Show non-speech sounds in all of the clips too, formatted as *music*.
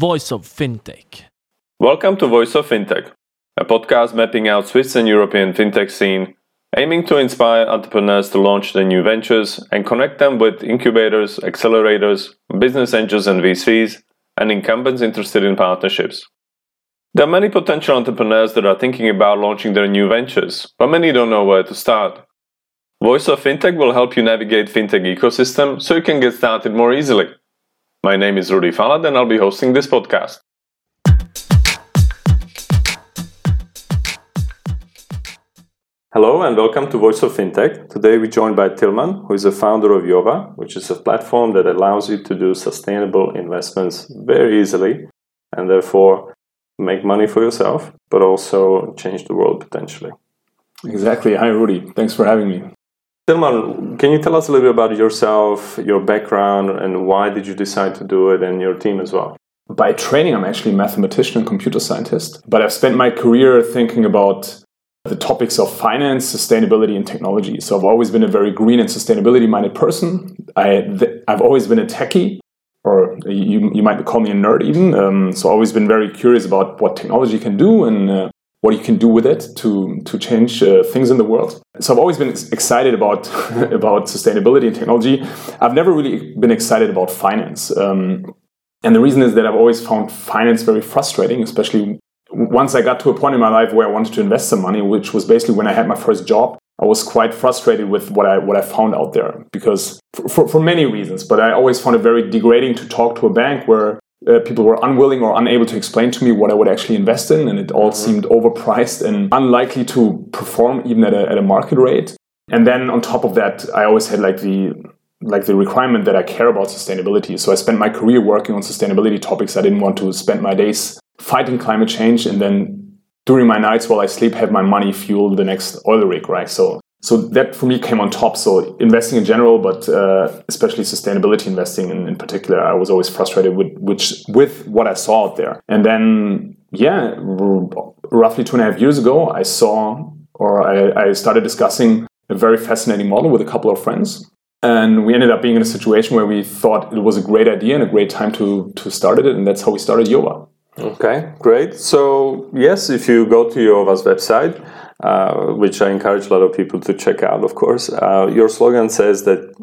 Voice of Fintech. Welcome to Voice of Fintech, a podcast mapping out Swiss and European fintech scene, aiming to inspire entrepreneurs to launch their new ventures and connect them with incubators, accelerators, business angels and VCs, and incumbents interested in partnerships. There are many potential entrepreneurs that are thinking about launching their new ventures, but many don't know where to start. Voice of Fintech will help you navigate fintech ecosystem so you can get started more easily. My name is Rudy Falad and I'll be hosting this podcast. Hello and welcome to Voice of Fintech. Today we're joined by Tilman, who is the founder of Yova, which is a platform that allows you to do sustainable investments very easily and therefore make money for yourself, but also change the world potentially. Exactly. Hi, Rudy. Thanks for having me. Tilman, can you tell us a little bit about yourself, your background, and why did you decide to do it, and your team as well? By training, I'm actually a mathematician and computer scientist, but I've spent my career thinking about the topics of finance, sustainability, and technology. So I've always been a very green and sustainability minded person. I, have always been a techie, or you, you might call me a nerd even. Um, so I've always been very curious about what technology can do and uh, what you can do with it to to change uh, things in the world. So I've always been excited about *laughs* about sustainability and technology. I've never really been excited about finance, um, and the reason is that I've always found finance very frustrating, especially once I got to a point in my life where I wanted to invest some money, which was basically when I had my first job. I was quite frustrated with what I what I found out there because for, for, for many reasons. But I always found it very degrading to talk to a bank where uh, people were unwilling or unable to explain to me what I would actually invest in, and it all mm-hmm. seemed overpriced and unlikely to perform even at a, at a market rate. And then on top of that, I always had like the like the requirement that I care about sustainability. So I spent my career working on sustainability topics. I didn't want to spend my days fighting climate change and then during my nights while I sleep have my money fuel the next oil rig, right? So so that for me came on top. So investing in general, but uh, especially sustainability investing in, in, particular, I was always frustrated with which with what I saw out there. And then yeah, r- roughly two and a half years ago, I saw or I, I started discussing a very fascinating model with a couple of friends. And we ended up being in a situation where we thought it was a great idea and a great time to to start it, and that's how we started Yova. Okay, great. So yes, if you go to Yova's website, uh, which I encourage a lot of people to check out, of course. Uh, your slogan says that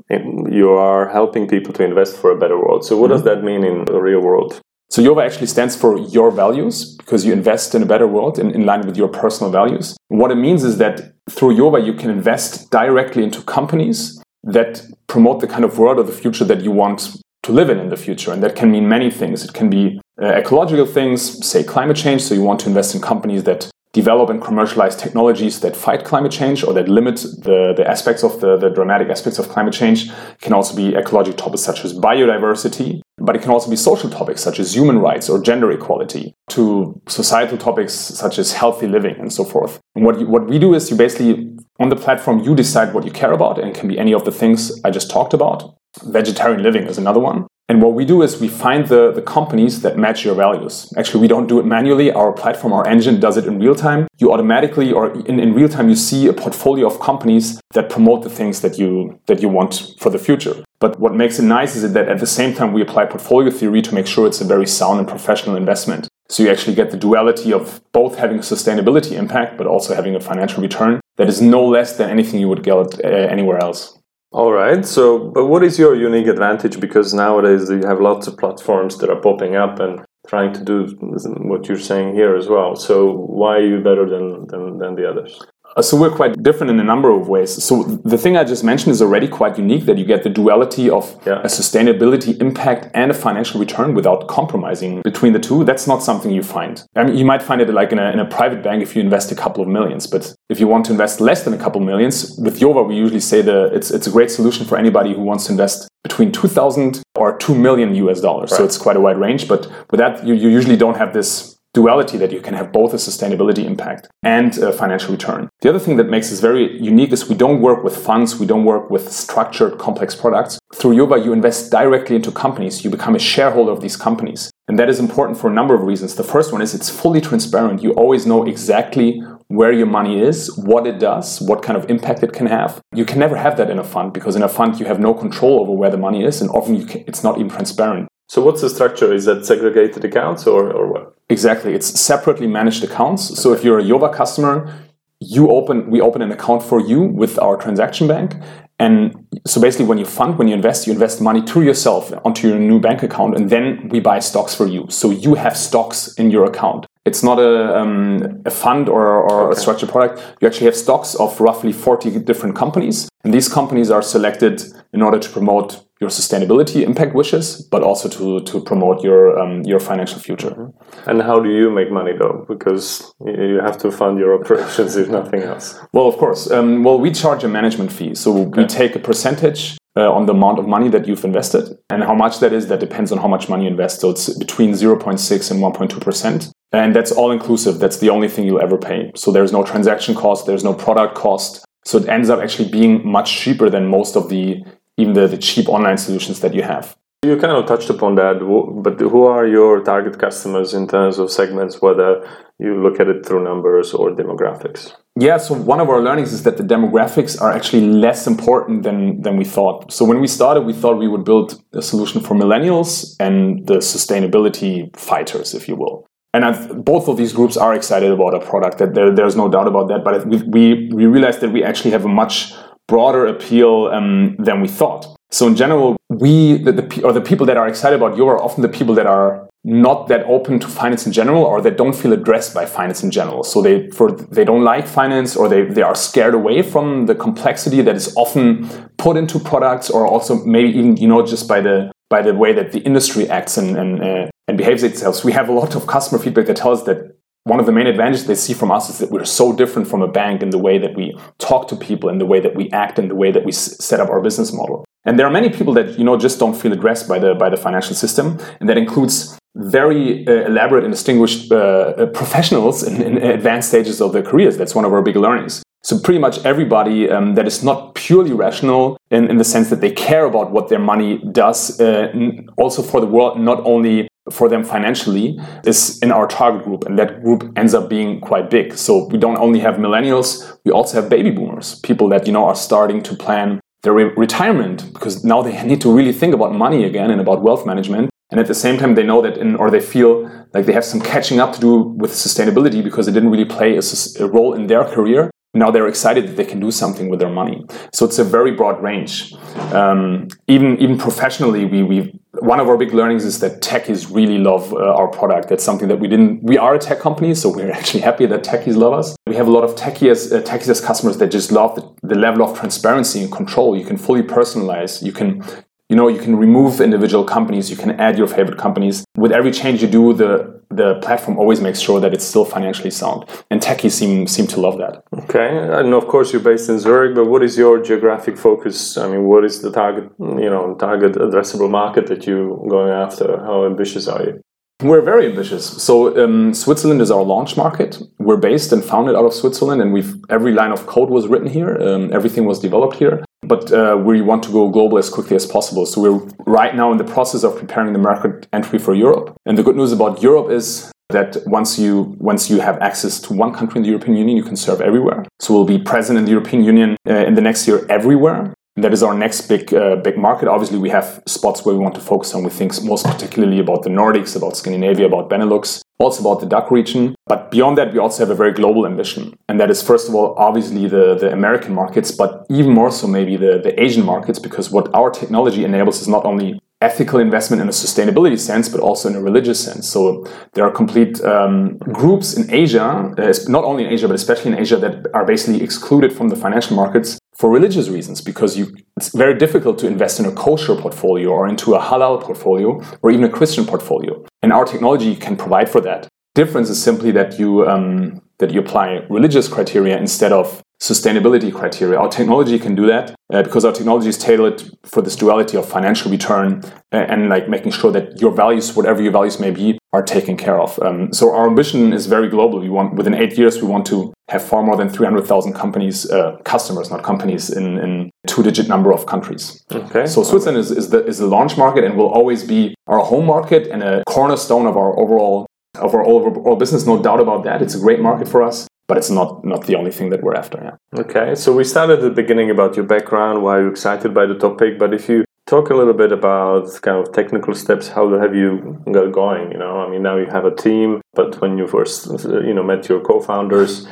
you are helping people to invest for a better world. So, what mm-hmm. does that mean in the real world? So, Yova actually stands for your values because you invest in a better world in, in line with your personal values. What it means is that through Yova, you can invest directly into companies that promote the kind of world of the future that you want to live in in the future. And that can mean many things. It can be uh, ecological things, say climate change. So, you want to invest in companies that develop and commercialize technologies that fight climate change or that limit the, the aspects of the, the dramatic aspects of climate change. It can also be ecological topics such as biodiversity, but it can also be social topics such as human rights or gender equality, to societal topics such as healthy living and so forth. And what, you, what we do is you basically, on the platform, you decide what you care about, and can be any of the things I just talked about. Vegetarian living is another one. And what we do is we find the, the companies that match your values. Actually, we don't do it manually. Our platform, our engine does it in real time. You automatically or in, in real time, you see a portfolio of companies that promote the things that you, that you want for the future. But what makes it nice is that at the same time, we apply portfolio theory to make sure it's a very sound and professional investment. So you actually get the duality of both having a sustainability impact, but also having a financial return that is no less than anything you would get uh, anywhere else. All right. So, but what is your unique advantage? Because nowadays you have lots of platforms that are popping up and trying to do what you're saying here as well. So, why are you better than, than, than the others? Uh, so we're quite different in a number of ways. So the thing I just mentioned is already quite unique that you get the duality of yeah. a sustainability impact and a financial return without compromising between the two. That's not something you find. I mean, you might find it like in a, in a private bank if you invest a couple of millions, but if you want to invest less than a couple of millions, with Yova we usually say that it's it's a great solution for anybody who wants to invest between 2,000 or 2 million US dollars. Right. So it's quite a wide range, but with that you, you usually don't have this duality that you can have both a sustainability impact and a financial return. The other thing that makes us very unique is we don't work with funds, we don't work with structured complex products. Through Yova, you invest directly into companies, you become a shareholder of these companies. And that is important for a number of reasons. The first one is it's fully transparent. You always know exactly where your money is, what it does, what kind of impact it can have. You can never have that in a fund because in a fund you have no control over where the money is, and often can, it's not even transparent. So what's the structure? Is that segregated accounts or, or what? Exactly. It's separately managed accounts. Okay. So if you're a Yova customer, you open we open an account for you with our transaction bank and so basically when you fund when you invest you invest money to yourself onto your new bank account and then we buy stocks for you so you have stocks in your account it's not a, um, a fund or, or okay. a structured product you actually have stocks of roughly 40 different companies and these companies are selected in order to promote your sustainability impact wishes, but also to, to promote your um, your financial future. Mm-hmm. And how do you make money though? Because you have to fund your *laughs* operations if nothing else. Well, of course. Um, well, we charge a management fee, so okay. we take a percentage. Uh, on the amount of money that you've invested and how much that is that depends on how much money you invest so it's between 0.6 and 1.2 percent and that's all inclusive that's the only thing you'll ever pay so there's no transaction cost there's no product cost so it ends up actually being much cheaper than most of the even the, the cheap online solutions that you have. You kind of touched upon that, but who are your target customers in terms of segments, whether you look at it through numbers or demographics? Yeah, so one of our learnings is that the demographics are actually less important than, than we thought. So when we started, we thought we would build a solution for millennials and the sustainability fighters, if you will. And I've, both of these groups are excited about our product. That there, there's no doubt about that. But we, we, we realized that we actually have a much broader appeal um, than we thought. So in general, we the, the, or the people that are excited about Yova are often the people that are not that open to finance in general or that don't feel addressed by finance in general. So they for they don't like finance or they, they are scared away from the complexity that is often put into products or also maybe even you know just by the by the way that the industry acts and and, uh, and behaves itself. So we have a lot of customer feedback that tells us that one of the main advantages they see from us is that we're so different from a bank in the way that we talk to people, in the way that we act, in the way that we s- set up our business model. And there are many people that you know just don't feel addressed by the by the financial system, and that includes very uh, elaborate and distinguished uh, uh professionals in, in, advanced stages of their careers. That's one of our big learnings. So pretty much everybody um, that is not purely rational in, in, the sense that they care about what their money does, uh, also for the world, not only for them financially is in our target group and that group ends up being quite big so we don't only have millennials we also have baby boomers people that you know are starting to plan their re- retirement because now they need to really think about money again and about wealth management and at the same time they know that in or they feel like they have some catching up to do with sustainability because they didn't really play a, a role in their career now they're excited that they can do something with their money. So it's a very broad range. Um, even even professionally, we we one of our big learnings is that techies really love uh, our product. That's something that we didn't. We are a tech company, so we're *laughs* actually happy that techies love us. We have a lot of techies uh, techies as customers that just love the, the level of transparency and control. You can fully personalize. You can you know you can remove individual companies you can add your favorite companies. With every change you do the the platform always makes sure that it's still financially sound. And techies seem seem to love that. Okay and of course you're based in zurich but what is your geographic focus? I mean what is the target you know target addressable market that you're going after? How ambitious are you? We're very ambitious. So um, Switzerland is our launch market. We're based and founded out of Switzerland, and we've every line of code was written here. Um, everything was developed here but uh, we want to go global as quickly as possible. So we're right now in the process of preparing the market entry for Europe. And the good news about Europe is that once you once you have access to one country in the European Union, you can serve everywhere. So we'll be present in the European Union uh, in the next year everywhere. That is our next big uh, big market. Obviously, we have spots where we want to focus on. We think most particularly about the Nordics, about Scandinavia, about Benelux, also about the DACH region. But beyond that, we also have a very global ambition. And that is, first of all, obviously the, the American markets, but even more so maybe the, the Asian markets, because what our technology enables is not only ethical investment in a sustainability sense, but also in a religious sense. So there are complete um, groups in Asia, uh, not only in Asia, but especially in Asia, that are basically excluded from the financial markets for religious reasons, because you, it's very difficult to invest in a kosher portfolio or into a halal portfolio or even a Christian portfolio. And our technology can provide for that. Difference is simply that you um, that you apply religious criteria instead of sustainability criteria. Our technology can do that uh, because our technology is tailored for this duality of financial return and, and, like making sure that your values, whatever your values may be, are taken care of. Um, so our ambition is very global. We want within eight years we want to have far more than 300,000 companies, uh, customers, not companies, in, in two-digit number of countries. Okay. So Switzerland is, is the is the launch market and will always be our home market and a cornerstone of our overall of our overall business. No doubt about that. It's a great market for us but it's not not the only thing that we're after. Yeah. Okay, so we started at the beginning about your background, why you're excited by the topic. But if you talk a little bit about kind of technical steps. How have you got going? You know, I mean, now you have a team, but when you first, you know, met your co-founders,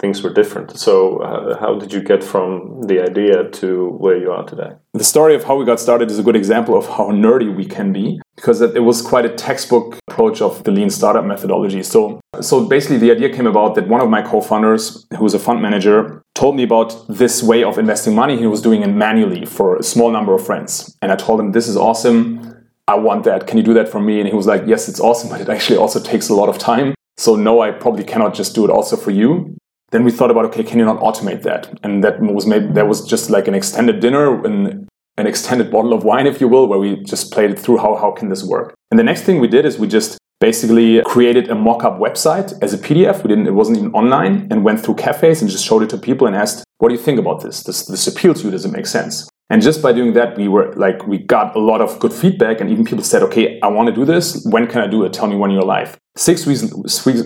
things were different. So, uh, how did you get from the idea to where you are today? The story of how we got started is a good example of how nerdy we can be because it was quite a textbook approach of the lean startup methodology. So, so basically, the idea came about that one of my co-founders, who was a fund manager, told me about this way of investing money. He was doing it manually for a small number of friends, and I told him, "This is awesome. I want that. Can you do that for me?" And he was like, "Yes, it's awesome, *laughs* but it actually also takes a lot of time. So no, I probably cannot just do it also for you." Then we thought about, okay, can you not automate that? And that was maybe that was just like an extended dinner and an extended bottle of wine, if you will, where we just played it through how, how can this work. And the next thing we did is we just basically created a mock-up website as a PDF. We didn't, it wasn't even online and went through cafes and just showed it to people and asked, what do you think about this? Does this appeal to you? Does it make sense? And just by doing that, we were like, we got a lot of good feedback, and even people said, okay, I want to do this. When can I do it? Tell me when you're live. Six weeks,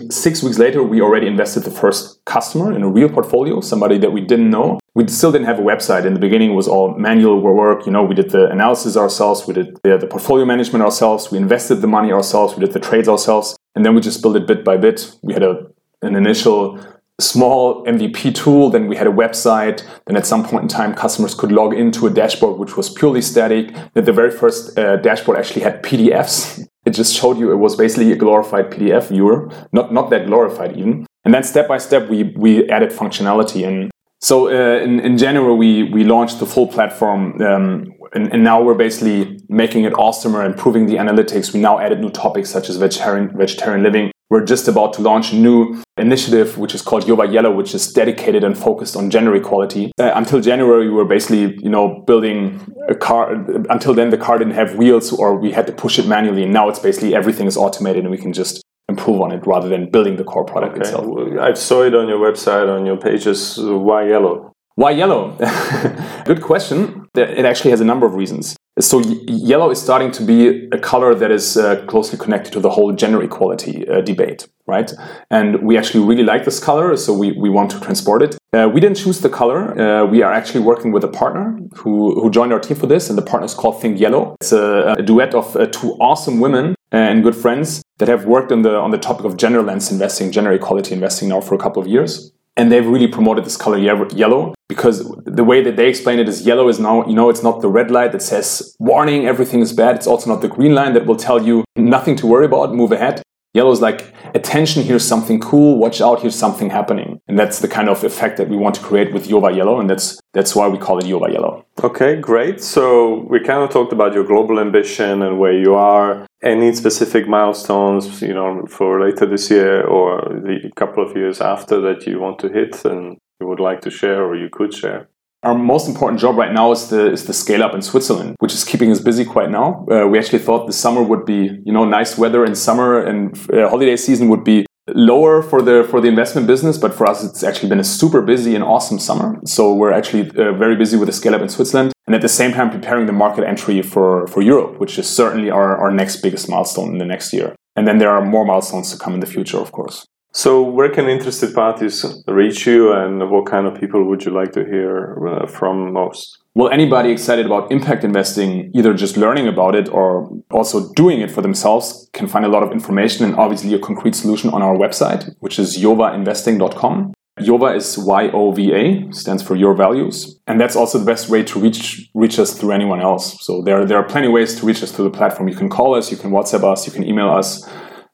six weeks later, we already invested the first customer in a real portfolio, somebody that we didn't know. We still didn't have a website. In the beginning, it was all manual work. You know, we did the analysis ourselves, we did the, the portfolio management ourselves, we invested the money ourselves, we did the trades ourselves, and then we just built it bit by bit. We had a, an initial small MVP tool. Then we had a website. Then at some point in time, customers could log into a dashboard which was purely static. That the very first uh, dashboard actually had PDFs. It just showed you it was basically a glorified PDF viewer, not not that glorified even. And then step by step, we we added functionality. And so uh, in in January, we we launched the full platform. Um, and, and, now we're basically making it awesomer, improving the analytics. We now added new topics such as vegetarian, vegetarian living. We're just about to launch a new initiative, which is called Yova Yellow, which is dedicated and focused on gender equality. Uh, until January, we were basically, you know, building a car. Until then, the car didn't have wheels, or we had to push it manually. And now it's basically everything is automated, and we can just improve on it rather than building the core product okay. itself. I saw it on your website, on your pages. Why yellow? Why yellow? *laughs* Good question. It actually has a number of reasons. So yellow is starting to be a color that is uh, closely connected to the whole gender equality uh, debate, right? And we actually really like this color, so we, we want to transport it. Uh, we didn't choose the color. Uh, we are actually working with a partner who, who joined our team for this, and the partner is called Think Yellow. It's a, a duet of uh, two awesome women and good friends that have worked on the on the topic of gender lens investing, gender equality investing now for a couple of years and they've really promoted this color yellow because the way that they explain it is yellow is now you know it's not the red light that says warning everything is bad it's also not the green line that will tell you nothing to worry about move ahead Yellow is like, attention, here's something cool, watch out, here's something happening. And that's the kind of effect that we want to create with Yova Yellow, and that's that's why we call it Yova Yellow. Okay, great. So we kind of talked about your global ambition and where you are. Any specific milestones, you know, for later this year or the couple of years after that you want to hit and you would like to share or you could share? Our most important job right now is the is the scale up in Switzerland, which is keeping us busy quite now. Uh, we actually thought the summer would be, you know, nice weather in summer and uh, holiday season would be lower for the for the investment business, but for us it's actually been a super busy and awesome summer. So we're actually uh, very busy with the scale up in Switzerland, and at the same time preparing the market entry for for Europe, which is certainly our our next biggest milestone in the next year. And then there are more milestones to come in the future, of course. So, where can interested parties reach you, and what kind of people would you like to hear uh, from most? Well, anybody excited about impact investing, either just learning about it or also doing it for themselves, can find a lot of information and obviously a concrete solution on our website, which is yovainvesting.com. Yova is Y O V A, stands for Your Values, and that's also the best way to reach reach us through anyone else. So there there are plenty of ways to reach us through the platform. You can call us, you can WhatsApp us, you can email us.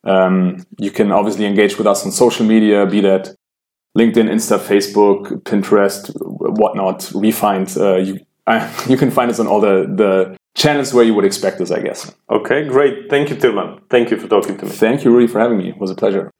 Um, you can obviously engage with us on social media, be that LinkedIn, Insta, Facebook, Pinterest, whatnot. Uh, you uh, *laughs* you can find us on all the the channels where you would expect us, I guess. Okay, great. Thank you, Tilman. Thank you for talking to me. Thank you, Rudy, for having me. It was a pleasure.